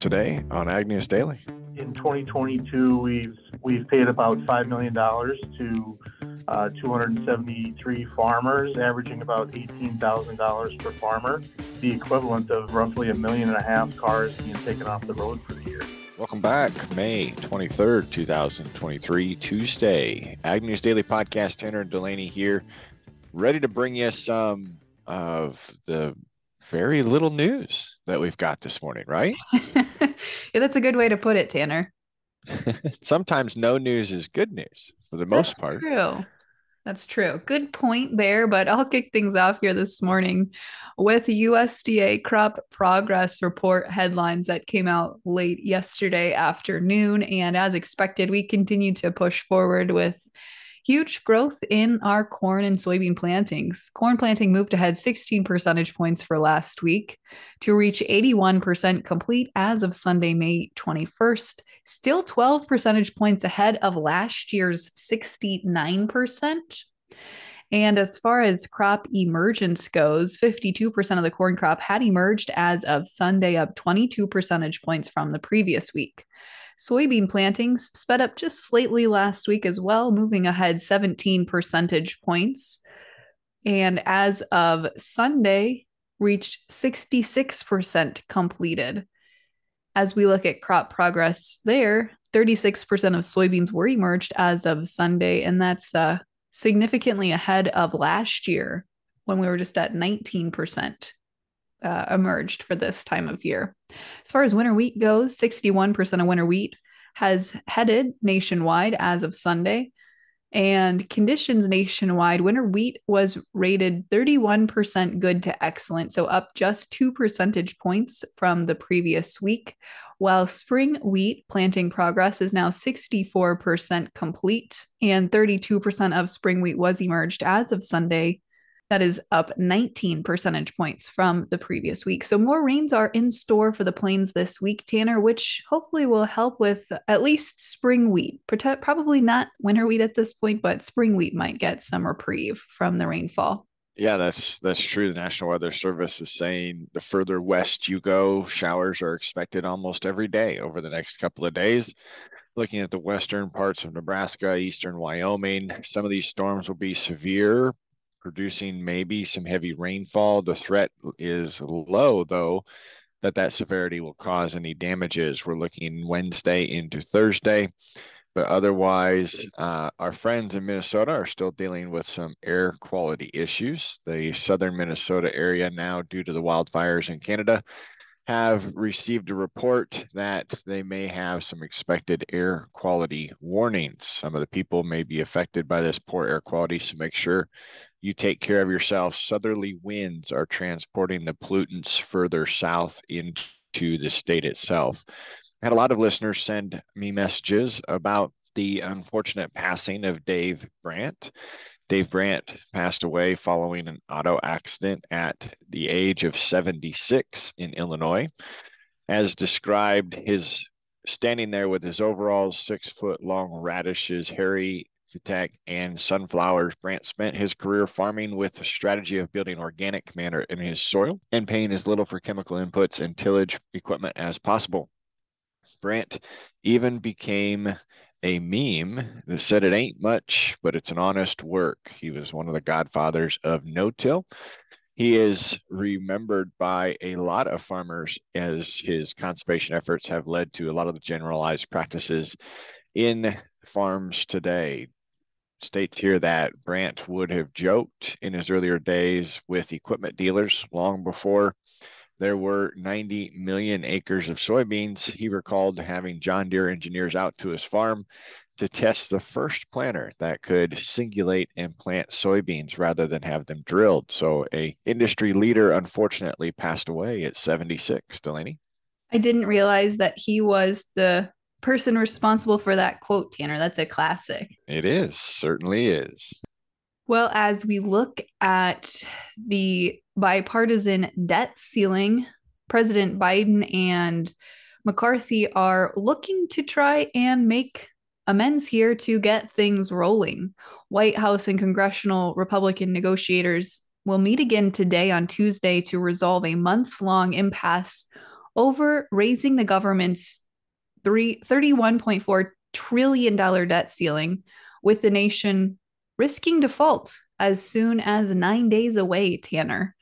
today on Ag News Daily. In 2022, we've we've paid about five million dollars to uh, 273 farmers, averaging about $18,000 per farmer, the equivalent of roughly a million and a half cars being taken off the road for the year. Welcome back, May 23rd, 2023, Tuesday. Ag News Daily Podcast, Tanner and Delaney here, ready to bring you some of the very little news that we've got this morning, right? yeah, that's a good way to put it, Tanner. Sometimes no news is good news for the most that's part. True. That's true. Good point there, but I'll kick things off here this morning with USDA crop progress report headlines that came out late yesterday afternoon. And as expected, we continue to push forward with huge growth in our corn and soybean plantings. Corn planting moved ahead 16 percentage points for last week to reach 81% complete as of Sunday, May 21st, still 12 percentage points ahead of last year's 69%. And as far as crop emergence goes, 52% of the corn crop had emerged as of Sunday, up 22 percentage points from the previous week. Soybean plantings sped up just slightly last week as well, moving ahead 17 percentage points. And as of Sunday, reached 66% completed. As we look at crop progress there, 36% of soybeans were emerged as of Sunday, and that's uh, significantly ahead of last year when we were just at 19% uh, emerged for this time of year. As far as winter wheat goes, 61% of winter wheat has headed nationwide as of Sunday. And conditions nationwide, winter wheat was rated 31% good to excellent, so up just two percentage points from the previous week, while spring wheat planting progress is now 64% complete, and 32% of spring wheat was emerged as of Sunday, that is up 19 percentage points from the previous week. So, more rains are in store for the plains this week, Tanner, which hopefully will help with at least spring wheat. Probably not winter wheat at this point, but spring wheat might get some reprieve from the rainfall. Yeah, that's that's true. The National Weather Service is saying the further west you go, showers are expected almost every day over the next couple of days. Looking at the western parts of Nebraska, eastern Wyoming, some of these storms will be severe, producing maybe some heavy rainfall. The threat is low, though, that that severity will cause any damages. We're looking Wednesday into Thursday. But otherwise, uh, our friends in Minnesota are still dealing with some air quality issues. The southern Minnesota area, now due to the wildfires in Canada, have received a report that they may have some expected air quality warnings. Some of the people may be affected by this poor air quality, so make sure you take care of yourself. Southerly winds are transporting the pollutants further south into the state itself. I had a lot of listeners send me messages about the unfortunate passing of Dave Brandt. Dave Brandt passed away following an auto accident at the age of 76 in Illinois. As described, his standing there with his overalls, six foot long radishes, hairy vetch, and sunflowers. Brandt spent his career farming with the strategy of building organic matter in his soil and paying as little for chemical inputs and tillage equipment as possible. Brandt even became a meme that said it ain't much, but it's an honest work. He was one of the godfathers of no-till. He is remembered by a lot of farmers as his conservation efforts have led to a lot of the generalized practices in farms today states here that Brandt would have joked in his earlier days with equipment dealers long before there were 90 million acres of soybeans. He recalled having John Deere engineers out to his farm to test the first planter that could singulate and plant soybeans rather than have them drilled. So a industry leader unfortunately passed away at 76. Delaney? I didn't realize that he was the person responsible for that quote, Tanner. That's a classic. It is, certainly is. Well, as we look at the bipartisan debt ceiling, President Biden and McCarthy are looking to try and make amends here to get things rolling. White House and congressional Republican negotiators will meet again today on Tuesday to resolve a months long impasse over raising the government's three, $31.4 trillion debt ceiling, with the nation risking default as soon as nine days away, Tanner.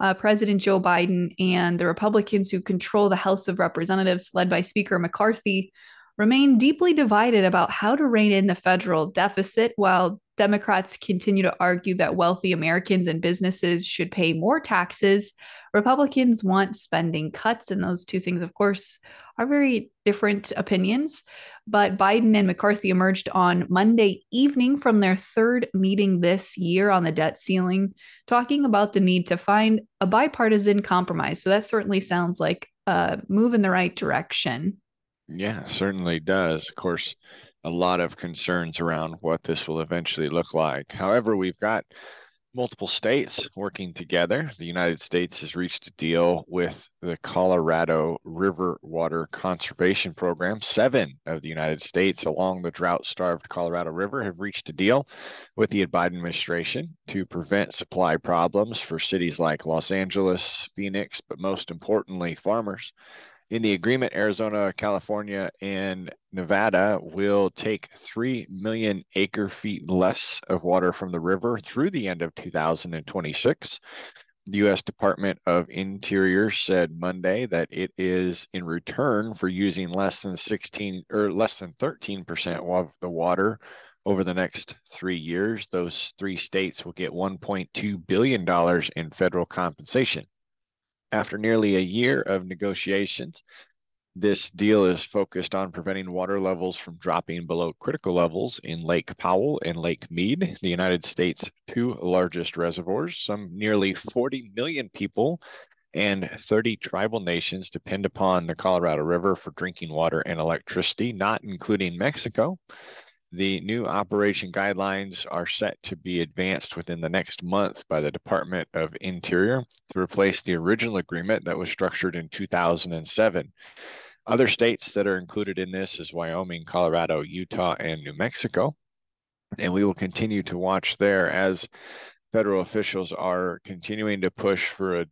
Uh, President Joe Biden and the Republicans who control the House of Representatives, led by Speaker McCarthy, remain deeply divided about how to rein in the federal deficit, while Democrats continue to argue that wealthy Americans and businesses should pay more taxes. Republicans want spending cuts, and those two things, of course, are very different opinions. But Biden and McCarthy emerged on Monday evening from their third meeting this year on the debt ceiling, talking about the need to find a bipartisan compromise. So that certainly sounds like a move in the right direction. Yeah, certainly does. Of course, a lot of concerns around what this will eventually look like. However, we've got multiple states working together. The United States has reached a deal with the Colorado River Water Conservation Program. Seven of the United States along the drought starved Colorado River have reached a deal with the Biden administration to prevent supply problems for cities like Los Angeles, Phoenix, but most importantly, farmers. In the agreement, Arizona, California, and Nevada will take 3 million acre feet less of water from the river through the end of 2026. The U.S. Department of Interior said Monday that it is in return for using less than 16 or less than 13% of the water over the next three years. Those three states will get $1.2 billion in federal compensation. After nearly a year of negotiations, this deal is focused on preventing water levels from dropping below critical levels in Lake Powell and Lake Mead, the United States' two largest reservoirs. Some nearly 40 million people and 30 tribal nations depend upon the Colorado River for drinking water and electricity, not including Mexico. The new operation guidelines are set to be advanced within the next month by the Department of Interior to replace the original agreement that was structured in 2007. Other states that are included in this is Wyoming, Colorado, Utah, and New Mexico. And we will continue to watch there as federal officials are continuing to push for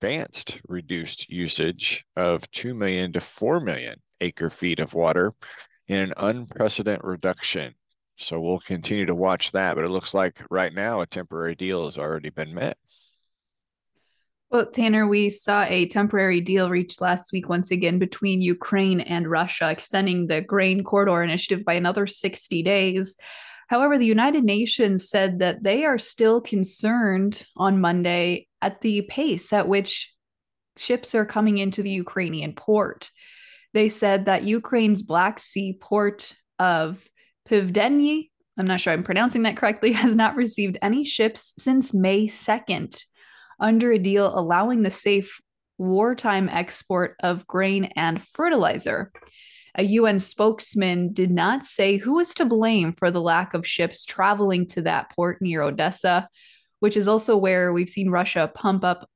advanced reduced usage of 2 million to 4 million acre feet of water in an unprecedented reduction. So we'll continue to watch that, but it looks like right now a temporary deal has already been met. Well, Tanner, we saw a temporary deal reached last week once again between Ukraine and Russia, extending the grain corridor initiative by another 60 days. However, the United Nations said that they are still concerned on Monday at the pace at which ships are coming into the Ukrainian port. They said that Ukraine's Black Sea port of Pivdeny, I'm not sure I'm pronouncing that correctly, has not received any ships since May 2nd under a deal allowing the safe wartime export of grain and fertilizer. A UN spokesman did not say who was to blame for the lack of ships traveling to that port near Odessa, which is also where we've seen Russia pump up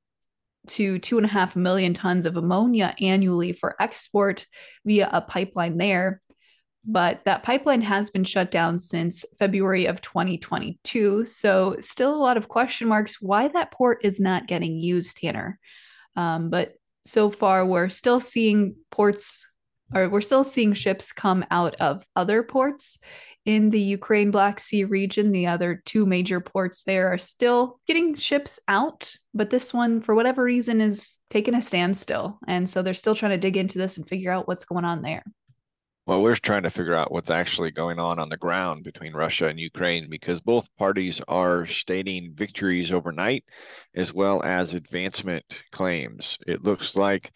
to two and a half million tons of ammonia annually for export via a pipeline there. But that pipeline has been shut down since February of 2022. So, still a lot of question marks why that port is not getting used, Tanner. Um, but so far, we're still seeing ports or we're still seeing ships come out of other ports in the Ukraine Black Sea region. The other two major ports there are still getting ships out, but this one, for whatever reason, is taking a standstill. And so they're still trying to dig into this and figure out what's going on there. Well, we're trying to figure out what's actually going on on the ground between Russia and Ukraine because both parties are stating victories overnight as well as advancement claims. It looks like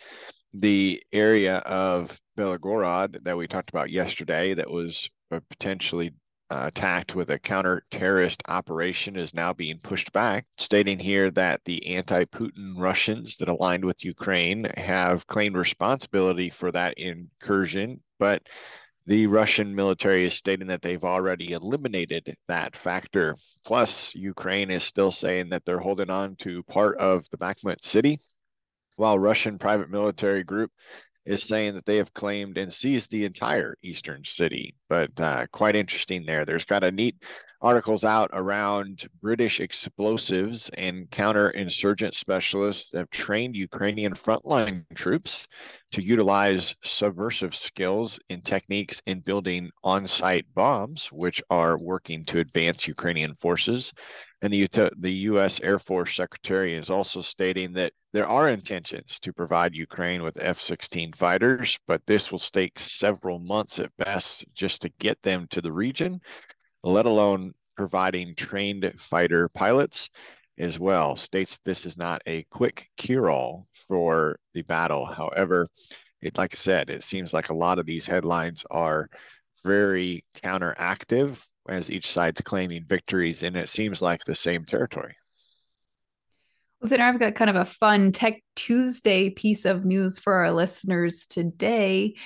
the area of Belgorod that we talked about yesterday that was potentially uh, attacked with a counter terrorist operation is now being pushed back, stating here that the anti Putin Russians that aligned with Ukraine have claimed responsibility for that incursion, but the Russian military is stating that they've already eliminated that factor. Plus, Ukraine is still saying that they're holding on to part of the Bakhmut city, while Russian private military group is saying that they have claimed and seized the entire eastern city. But uh, quite interesting there. There's got a neat articles out around British explosives and counterinsurgent specialists have trained Ukrainian frontline troops to utilize subversive skills and techniques in building on site bombs, which are working to advance Ukrainian forces. And the, the U.S. Air Force Secretary is also stating that there are intentions to provide Ukraine with F 16 fighters, but this will take several months at best just to get them to the region let alone providing trained fighter pilots as well. States this is not a quick cure all for the battle. However, it, like I said, it seems like a lot of these headlines are very counteractive as each side's claiming victories, and it seems like the same territory. Well, then I've got kind of a fun Tech Tuesday piece of news for our listeners today.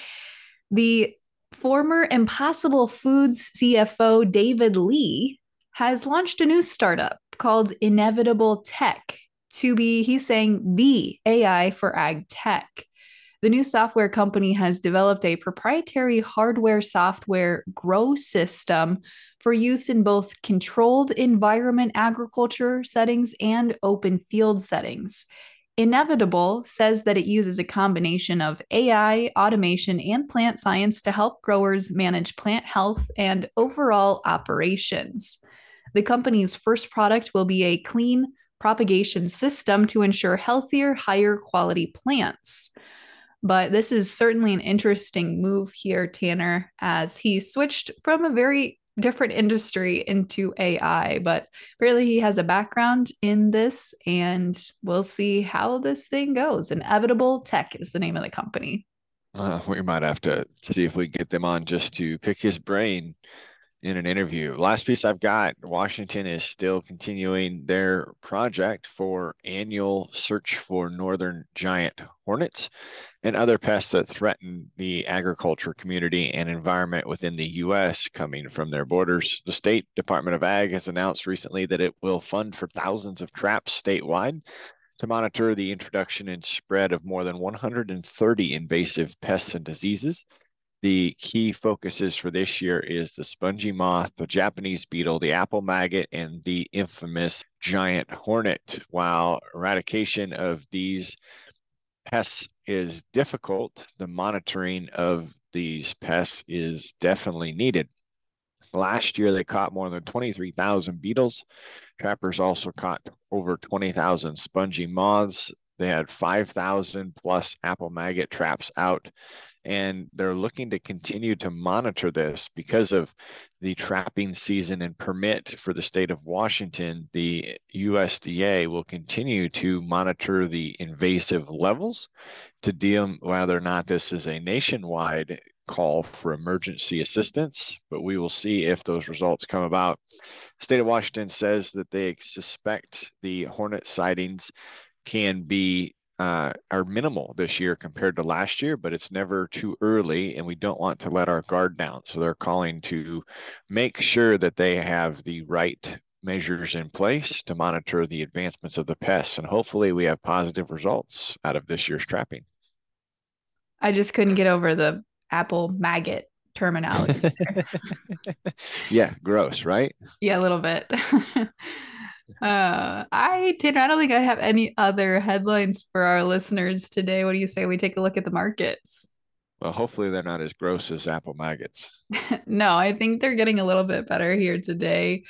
The former Impossible Foods CFO David Lee has launched a new startup called Inevitable Tech to be, he's saying, the AI for ag tech. The new software company has developed a proprietary hardware software grow system for use in both controlled environment agriculture settings and open field settings. Inevitable says that it uses a combination of AI, automation, and plant science to help growers manage plant health and overall operations. The company's first product will be a clean propagation system to ensure healthier, higher quality plants. But this is certainly an interesting move here, Tanner, as he switched from a very different industry into AI, but really he has a background in this, and we'll see how this thing goes. Inevitable Tech is the name of the company. Uh, we might have to see if we get them on just to pick his brain in an interview. Last piece I've got Washington is still continuing their project for annual search for northern giant hornets and other pests that threaten the agriculture community and environment within the U.S. coming from their borders. The State Department of Ag has announced recently that it will fund for thousands of traps statewide to monitor the introduction and spread of more than 130 invasive pests and diseases. The key focuses for this year is the spongy moth, the Japanese beetle, the apple maggot, and the infamous giant hornet. While eradication of these pests is difficult, the monitoring of these pests is definitely needed. Last year, they caught more than 23,000 beetles. Trappers also caught over 20,000 spongy moths. They had 5,000 plus apple maggot traps out and they're looking to continue to monitor this because of the trapping season and permit for the state of Washington. The USDA will continue to monitor the invasive levels to deem whether or not this is a nationwide call for emergency assistance, but we will see if those results come about. State of Washington says that they suspect the hornet sightings can be uh, are minimal this year compared to last year, but it's never too early, and we don't want to let our guard down. So they're calling to make sure that they have the right measures in place to monitor the advancements of the pests, and hopefully we have positive results out of this year's trapping. I just couldn't get over the apple maggot terminology. yeah, gross, right? Yeah, a little bit. Uh, I did. I don't think I have any other headlines for our listeners today. What do you say we take a look at the markets? Well, hopefully they're not as gross as apple maggots. no, I think they're getting a little bit better here today.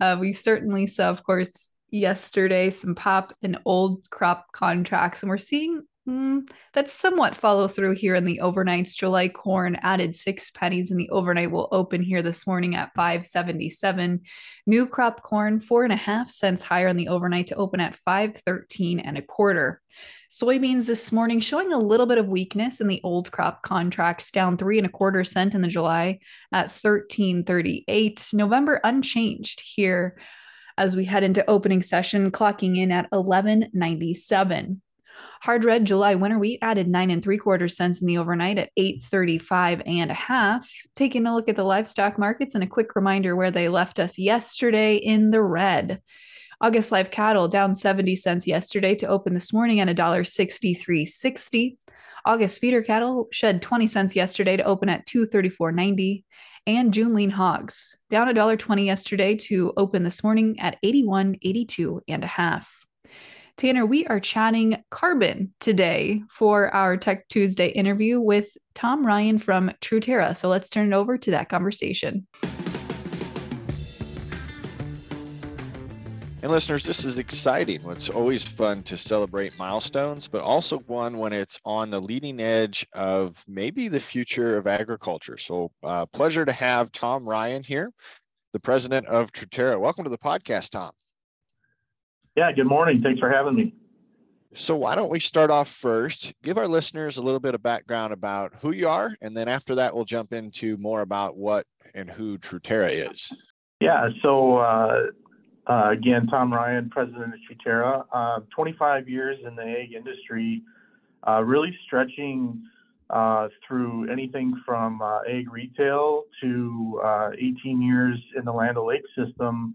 Uh, we certainly saw, of course, yesterday some pop in old crop contracts, and we're seeing Mm, that's somewhat follow through here in the overnights. July corn added six pennies, and the overnight will open here this morning at 577. New crop corn, four and a half cents higher in the overnight to open at 513 and a quarter. Soybeans this morning showing a little bit of weakness in the old crop contracts, down three and a quarter cent in the July at 1338. November unchanged here as we head into opening session, clocking in at 1197. Hard red July winter wheat added nine and three quarters cents in the overnight at 835 and a half. Taking a look at the livestock markets and a quick reminder where they left us yesterday in the red. August live cattle down 70 cents yesterday to open this morning at $1.6360. August feeder cattle shed 20 cents yesterday to open at 234.90 and June lean hogs down $1.20 yesterday to open this morning at 81.82 and a half. Tanner, we are chatting carbon today for our Tech Tuesday interview with Tom Ryan from Truterra. So let's turn it over to that conversation. And listeners, this is exciting. It's always fun to celebrate milestones, but also one when it's on the leading edge of maybe the future of agriculture. So, uh, pleasure to have Tom Ryan here, the president of Truterra. Welcome to the podcast, Tom. Yeah, good morning. Thanks for having me. So, why don't we start off first? Give our listeners a little bit of background about who you are, and then after that, we'll jump into more about what and who Truterra is. Yeah, so uh, uh, again, Tom Ryan, president of Truterra, uh, 25 years in the ag industry, uh, really stretching uh, through anything from uh, ag retail to 18 years in the Land O'Lakes system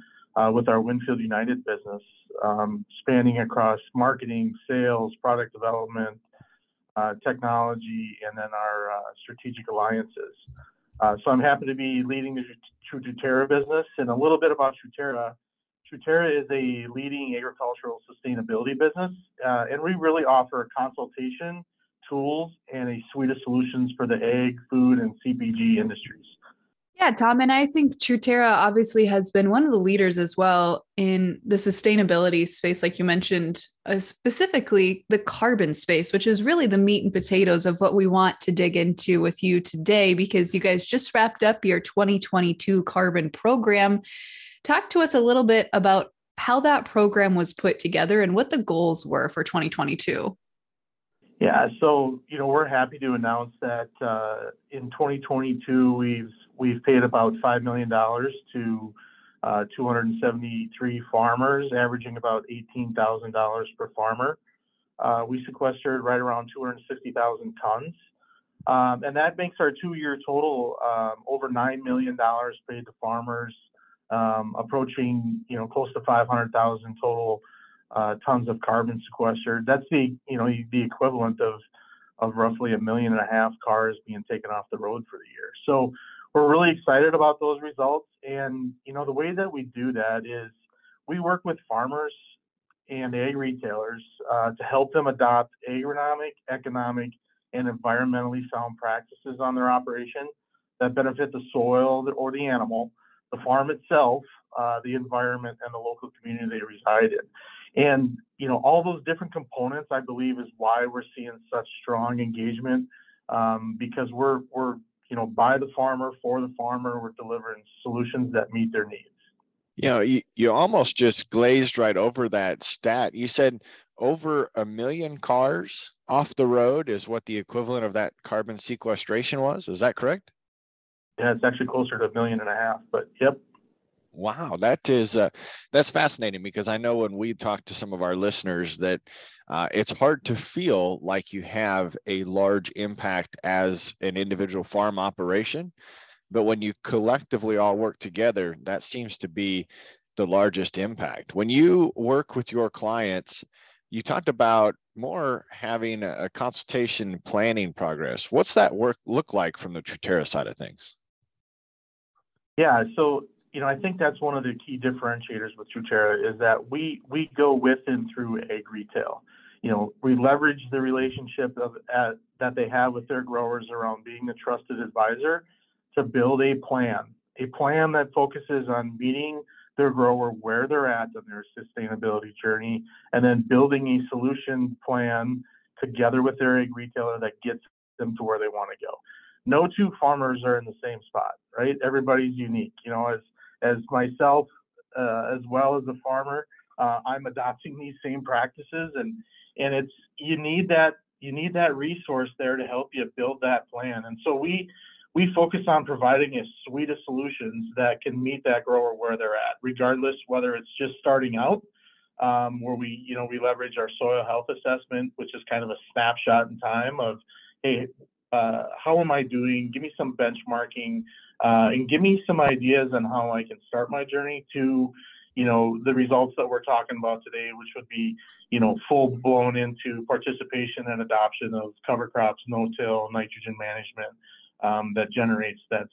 with our Winfield United business um, spanning across marketing, sales, product development, uh, technology, and then our uh, strategic alliances. Uh, so I'm happy to be leading the Truterra business. And a little bit about Truterra. Truterra is a leading agricultural sustainability business, uh, and we really offer consultation, tools, and a suite of solutions for the ag, food, and CPG industries. Yeah, Tom, and I think Truterra obviously has been one of the leaders as well in the sustainability space, like you mentioned, uh, specifically the carbon space, which is really the meat and potatoes of what we want to dig into with you today, because you guys just wrapped up your 2022 carbon program. Talk to us a little bit about how that program was put together and what the goals were for 2022. Yeah, so you know we're happy to announce that uh, in 2022 we've we've paid about $5 million to uh, 273 farmers, averaging about $18,000 per farmer. Uh, we sequestered right around 260,000 tons. Um, and that makes our two-year total um, over $9 million paid to farmers, um, approaching, you know, close to 500,000 total uh, tons of carbon sequestered. That's the, you know, the equivalent of, of roughly a million and a half cars being taken off the road for the year. So we're really excited about those results. And you know, the way that we do that is we work with farmers and ag retailers uh, to help them adopt agronomic, economic, and environmentally sound practices on their operation that benefit the soil or the animal, the farm itself, uh, the environment, and the local community they reside in. And you know, all those different components, I believe, is why we're seeing such strong engagement um, because we're we're you know, by the farmer, for the farmer. We're delivering solutions that meet their needs. You know, you, you almost just glazed right over that stat. You said over a million cars off the road is what the equivalent of that carbon sequestration was. Is that correct? Yeah, it's actually closer to a million and a half, but yep. Wow, that is uh, that's fascinating because I know when we talk to some of our listeners that uh, it's hard to feel like you have a large impact as an individual farm operation. But when you collectively all work together, that seems to be the largest impact. When you work with your clients, you talked about more having a consultation planning progress. What's that work look like from the Truterra side of things? Yeah, so you know, I think that's one of the key differentiators with Truterra is that we we go with and through ag retail. You know, we leverage the relationship of at, that they have with their growers around being the trusted advisor to build a plan, a plan that focuses on meeting their grower where they're at on their sustainability journey, and then building a solution plan together with their ag retailer that gets them to where they want to go. No two farmers are in the same spot, right? Everybody's unique. You know, as as myself, uh, as well as a farmer, uh, I'm adopting these same practices, and and it's you need that you need that resource there to help you build that plan. And so we we focus on providing a suite of solutions that can meet that grower where they're at, regardless whether it's just starting out, um, where we you know we leverage our soil health assessment, which is kind of a snapshot in time of hey. Uh, how am I doing? Give me some benchmarking uh, and give me some ideas on how I can start my journey to, you know, the results that we're talking about today, which would be, you know, full blown into participation and adoption of cover crops, no-till, nitrogen management um, that generates that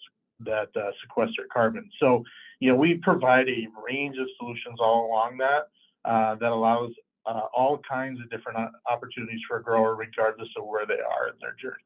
that uh, sequestered carbon. So, you know, we provide a range of solutions all along that uh, that allows uh, all kinds of different opportunities for a grower, regardless of where they are in their journey.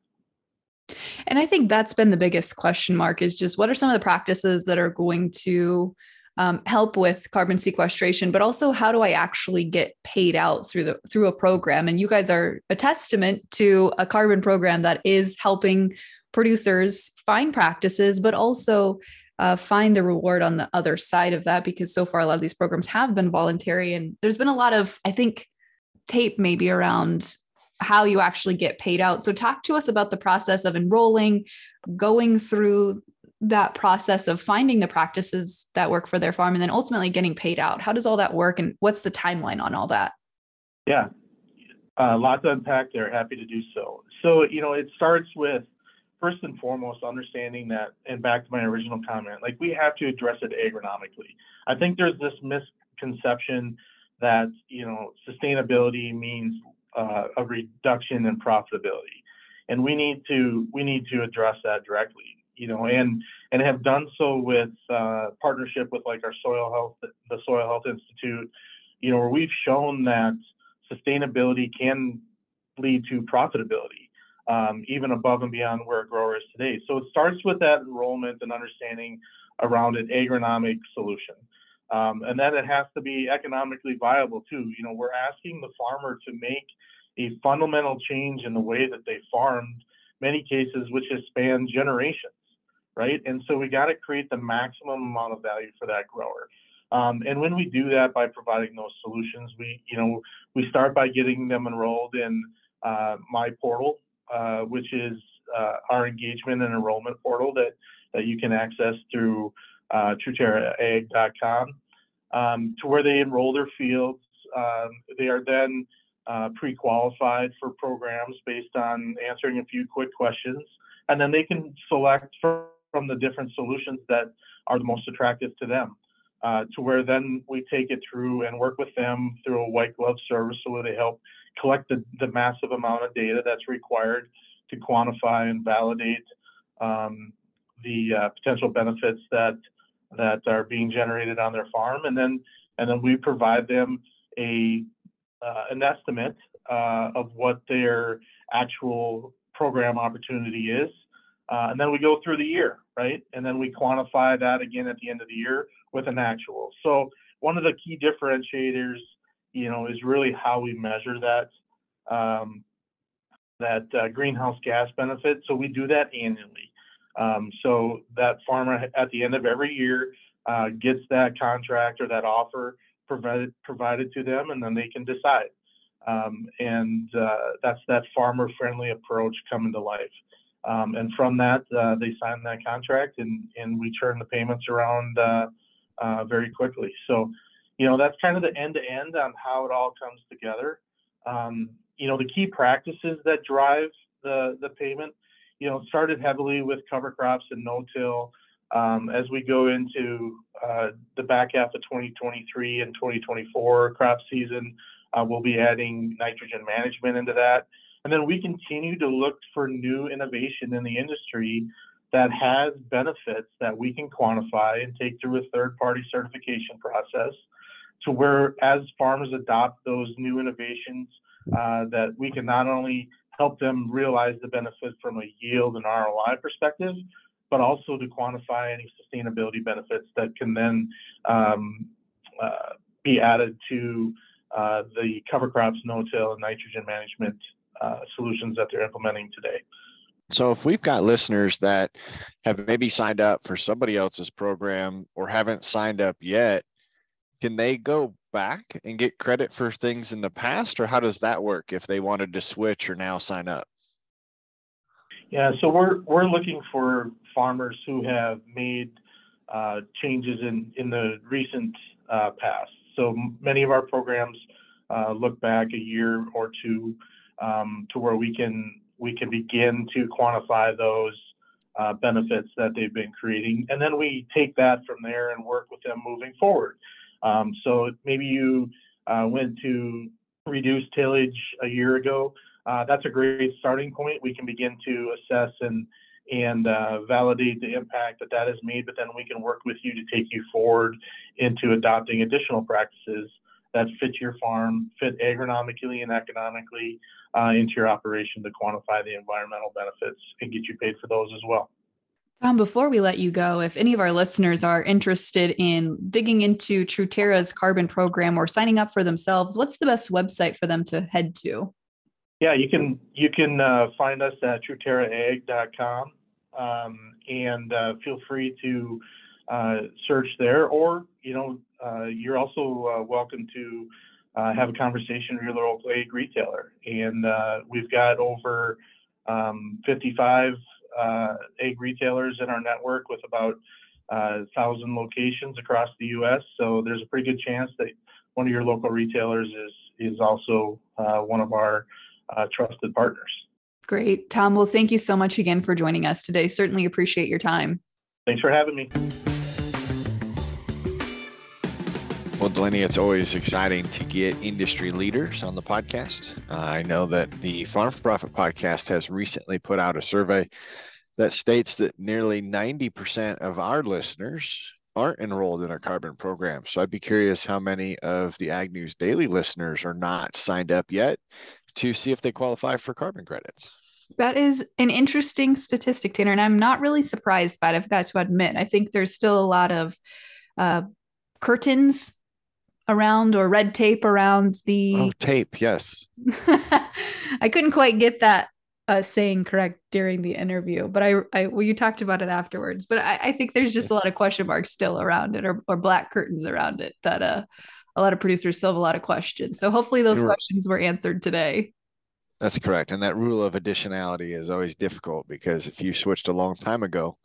And I think that's been the biggest question mark is just what are some of the practices that are going to um, help with carbon sequestration, but also how do I actually get paid out through the through a program? And you guys are a testament to a carbon program that is helping producers find practices, but also uh, find the reward on the other side of that. Because so far, a lot of these programs have been voluntary, and there's been a lot of, I think, tape maybe around how you actually get paid out. So, talk to us about the process of enrolling, going through that process of finding the practices that work for their farm, and then ultimately getting paid out. How does all that work, and what's the timeline on all that? Yeah, uh, lot to unpack there. Happy to do so. So, you know, it starts with first and foremost understanding that, and back to my original comment, like we have to address it agronomically. I think there's this misconception that you know sustainability means uh, a reduction in profitability, and we need to we need to address that directly. You know, and and have done so with uh, partnership with like our soil health, the Soil Health Institute. You know, where we've shown that sustainability can lead to profitability, um, even above and beyond where a grower is today. So it starts with that enrollment and understanding around an agronomic solution. Um, and then it has to be economically viable too. You know, we're asking the farmer to make a fundamental change in the way that they farmed, many cases which has spanned generations, right? And so we got to create the maximum amount of value for that grower. Um, and when we do that by providing those solutions, we, you know, we start by getting them enrolled in uh, my portal, uh, which is uh, our engagement and enrollment portal that that you can access through uh, um, to where they enroll their fields. Um, they are then uh, pre-qualified for programs based on answering a few quick questions, and then they can select from, from the different solutions that are the most attractive to them. Uh, to where then we take it through and work with them through a white glove service so they help collect the, the massive amount of data that's required to quantify and validate um, the uh, potential benefits that that are being generated on their farm, and then and then we provide them a uh, an estimate uh, of what their actual program opportunity is, uh, and then we go through the year, right? And then we quantify that again at the end of the year with an actual. So one of the key differentiators, you know, is really how we measure that um, that uh, greenhouse gas benefit. So we do that annually. Um, so that farmer at the end of every year uh, gets that contract or that offer provided provided to them, and then they can decide. Um, and uh, that's that farmer-friendly approach coming to life. Um, and from that, uh, they sign that contract, and and we turn the payments around uh, uh, very quickly. So, you know, that's kind of the end-to-end on how it all comes together. Um, you know, the key practices that drive the the payment you know, started heavily with cover crops and no-till. Um, as we go into uh, the back half of 2023 and 2024 crop season, uh, we'll be adding nitrogen management into that. And then we continue to look for new innovation in the industry that has benefits that we can quantify and take through a third party certification process to where as farmers adopt those new innovations uh, that we can not only help them realize the benefit from a yield and ROI perspective, but also to quantify any sustainability benefits that can then um, uh, be added to uh, the cover crops, no-till, and nitrogen management uh, solutions that they're implementing today. So if we've got listeners that have maybe signed up for somebody else's program or haven't signed up yet, can they go back and get credit for things in the past, or how does that work if they wanted to switch or now sign up? Yeah, so we're we're looking for farmers who have made uh, changes in in the recent uh, past. So many of our programs uh, look back a year or two um, to where we can we can begin to quantify those uh, benefits that they've been creating, and then we take that from there and work with them moving forward. Um, so maybe you uh, went to reduce tillage a year ago. Uh, that's a great starting point. We can begin to assess and and uh, validate the impact that that has made, but then we can work with you to take you forward into adopting additional practices that fit your farm, fit agronomically and economically uh, into your operation to quantify the environmental benefits and get you paid for those as well. Tom, before we let you go, if any of our listeners are interested in digging into Truterra's carbon program or signing up for themselves, what's the best website for them to head to? Yeah, you can you can uh, find us at truterraag.com um, and uh, feel free to uh, search there, or you know uh, you're also uh, welcome to uh, have a conversation with your local ag retailer. And we've got over um, 55 Uh, ag retailers in our network with about a thousand locations across the U.S. So there's a pretty good chance that one of your local retailers is is also uh, one of our uh, trusted partners. Great. Tom, well, thank you so much again for joining us today. Certainly appreciate your time. Thanks for having me. Well, Delaney, it's always exciting to get industry leaders on the podcast. Uh, I know that the Farm for Profit podcast has recently put out a survey that states that nearly 90% of our listeners aren't enrolled in a carbon program. So I'd be curious how many of the Ag News Daily listeners are not signed up yet to see if they qualify for carbon credits. That is an interesting statistic, Tanner, and I'm not really surprised by it. I've got to admit. I think there's still a lot of uh, curtains around or red tape around the oh, tape. Yes, I couldn't quite get that uh, saying correct during the interview, but I, I well, you talked about it afterwards. But I, I think there's just a lot of question marks still around it, or or black curtains around it that uh a lot of producers still have a lot of questions. So hopefully those questions were answered today. That's correct. And that rule of additionality is always difficult because if you switched a long time ago,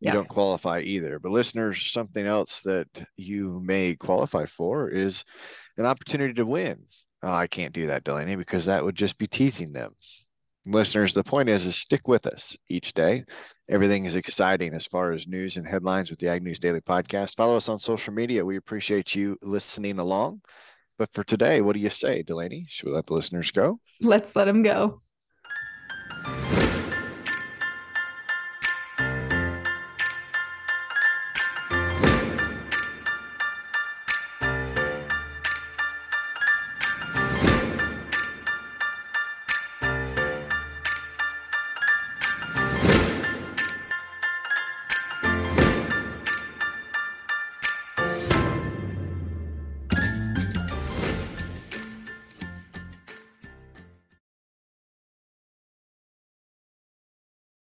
you yeah. don't qualify either. But listeners, something else that you may qualify for is an opportunity to win. Oh, I can't do that, Delaney, because that would just be teasing them. Listeners, the point is, is stick with us each day. Everything is exciting as far as news and headlines with the Ag News Daily Podcast. Follow us on social media. We appreciate you listening along. But for today, what do you say, Delaney? Should we let the listeners go? Let's let them go.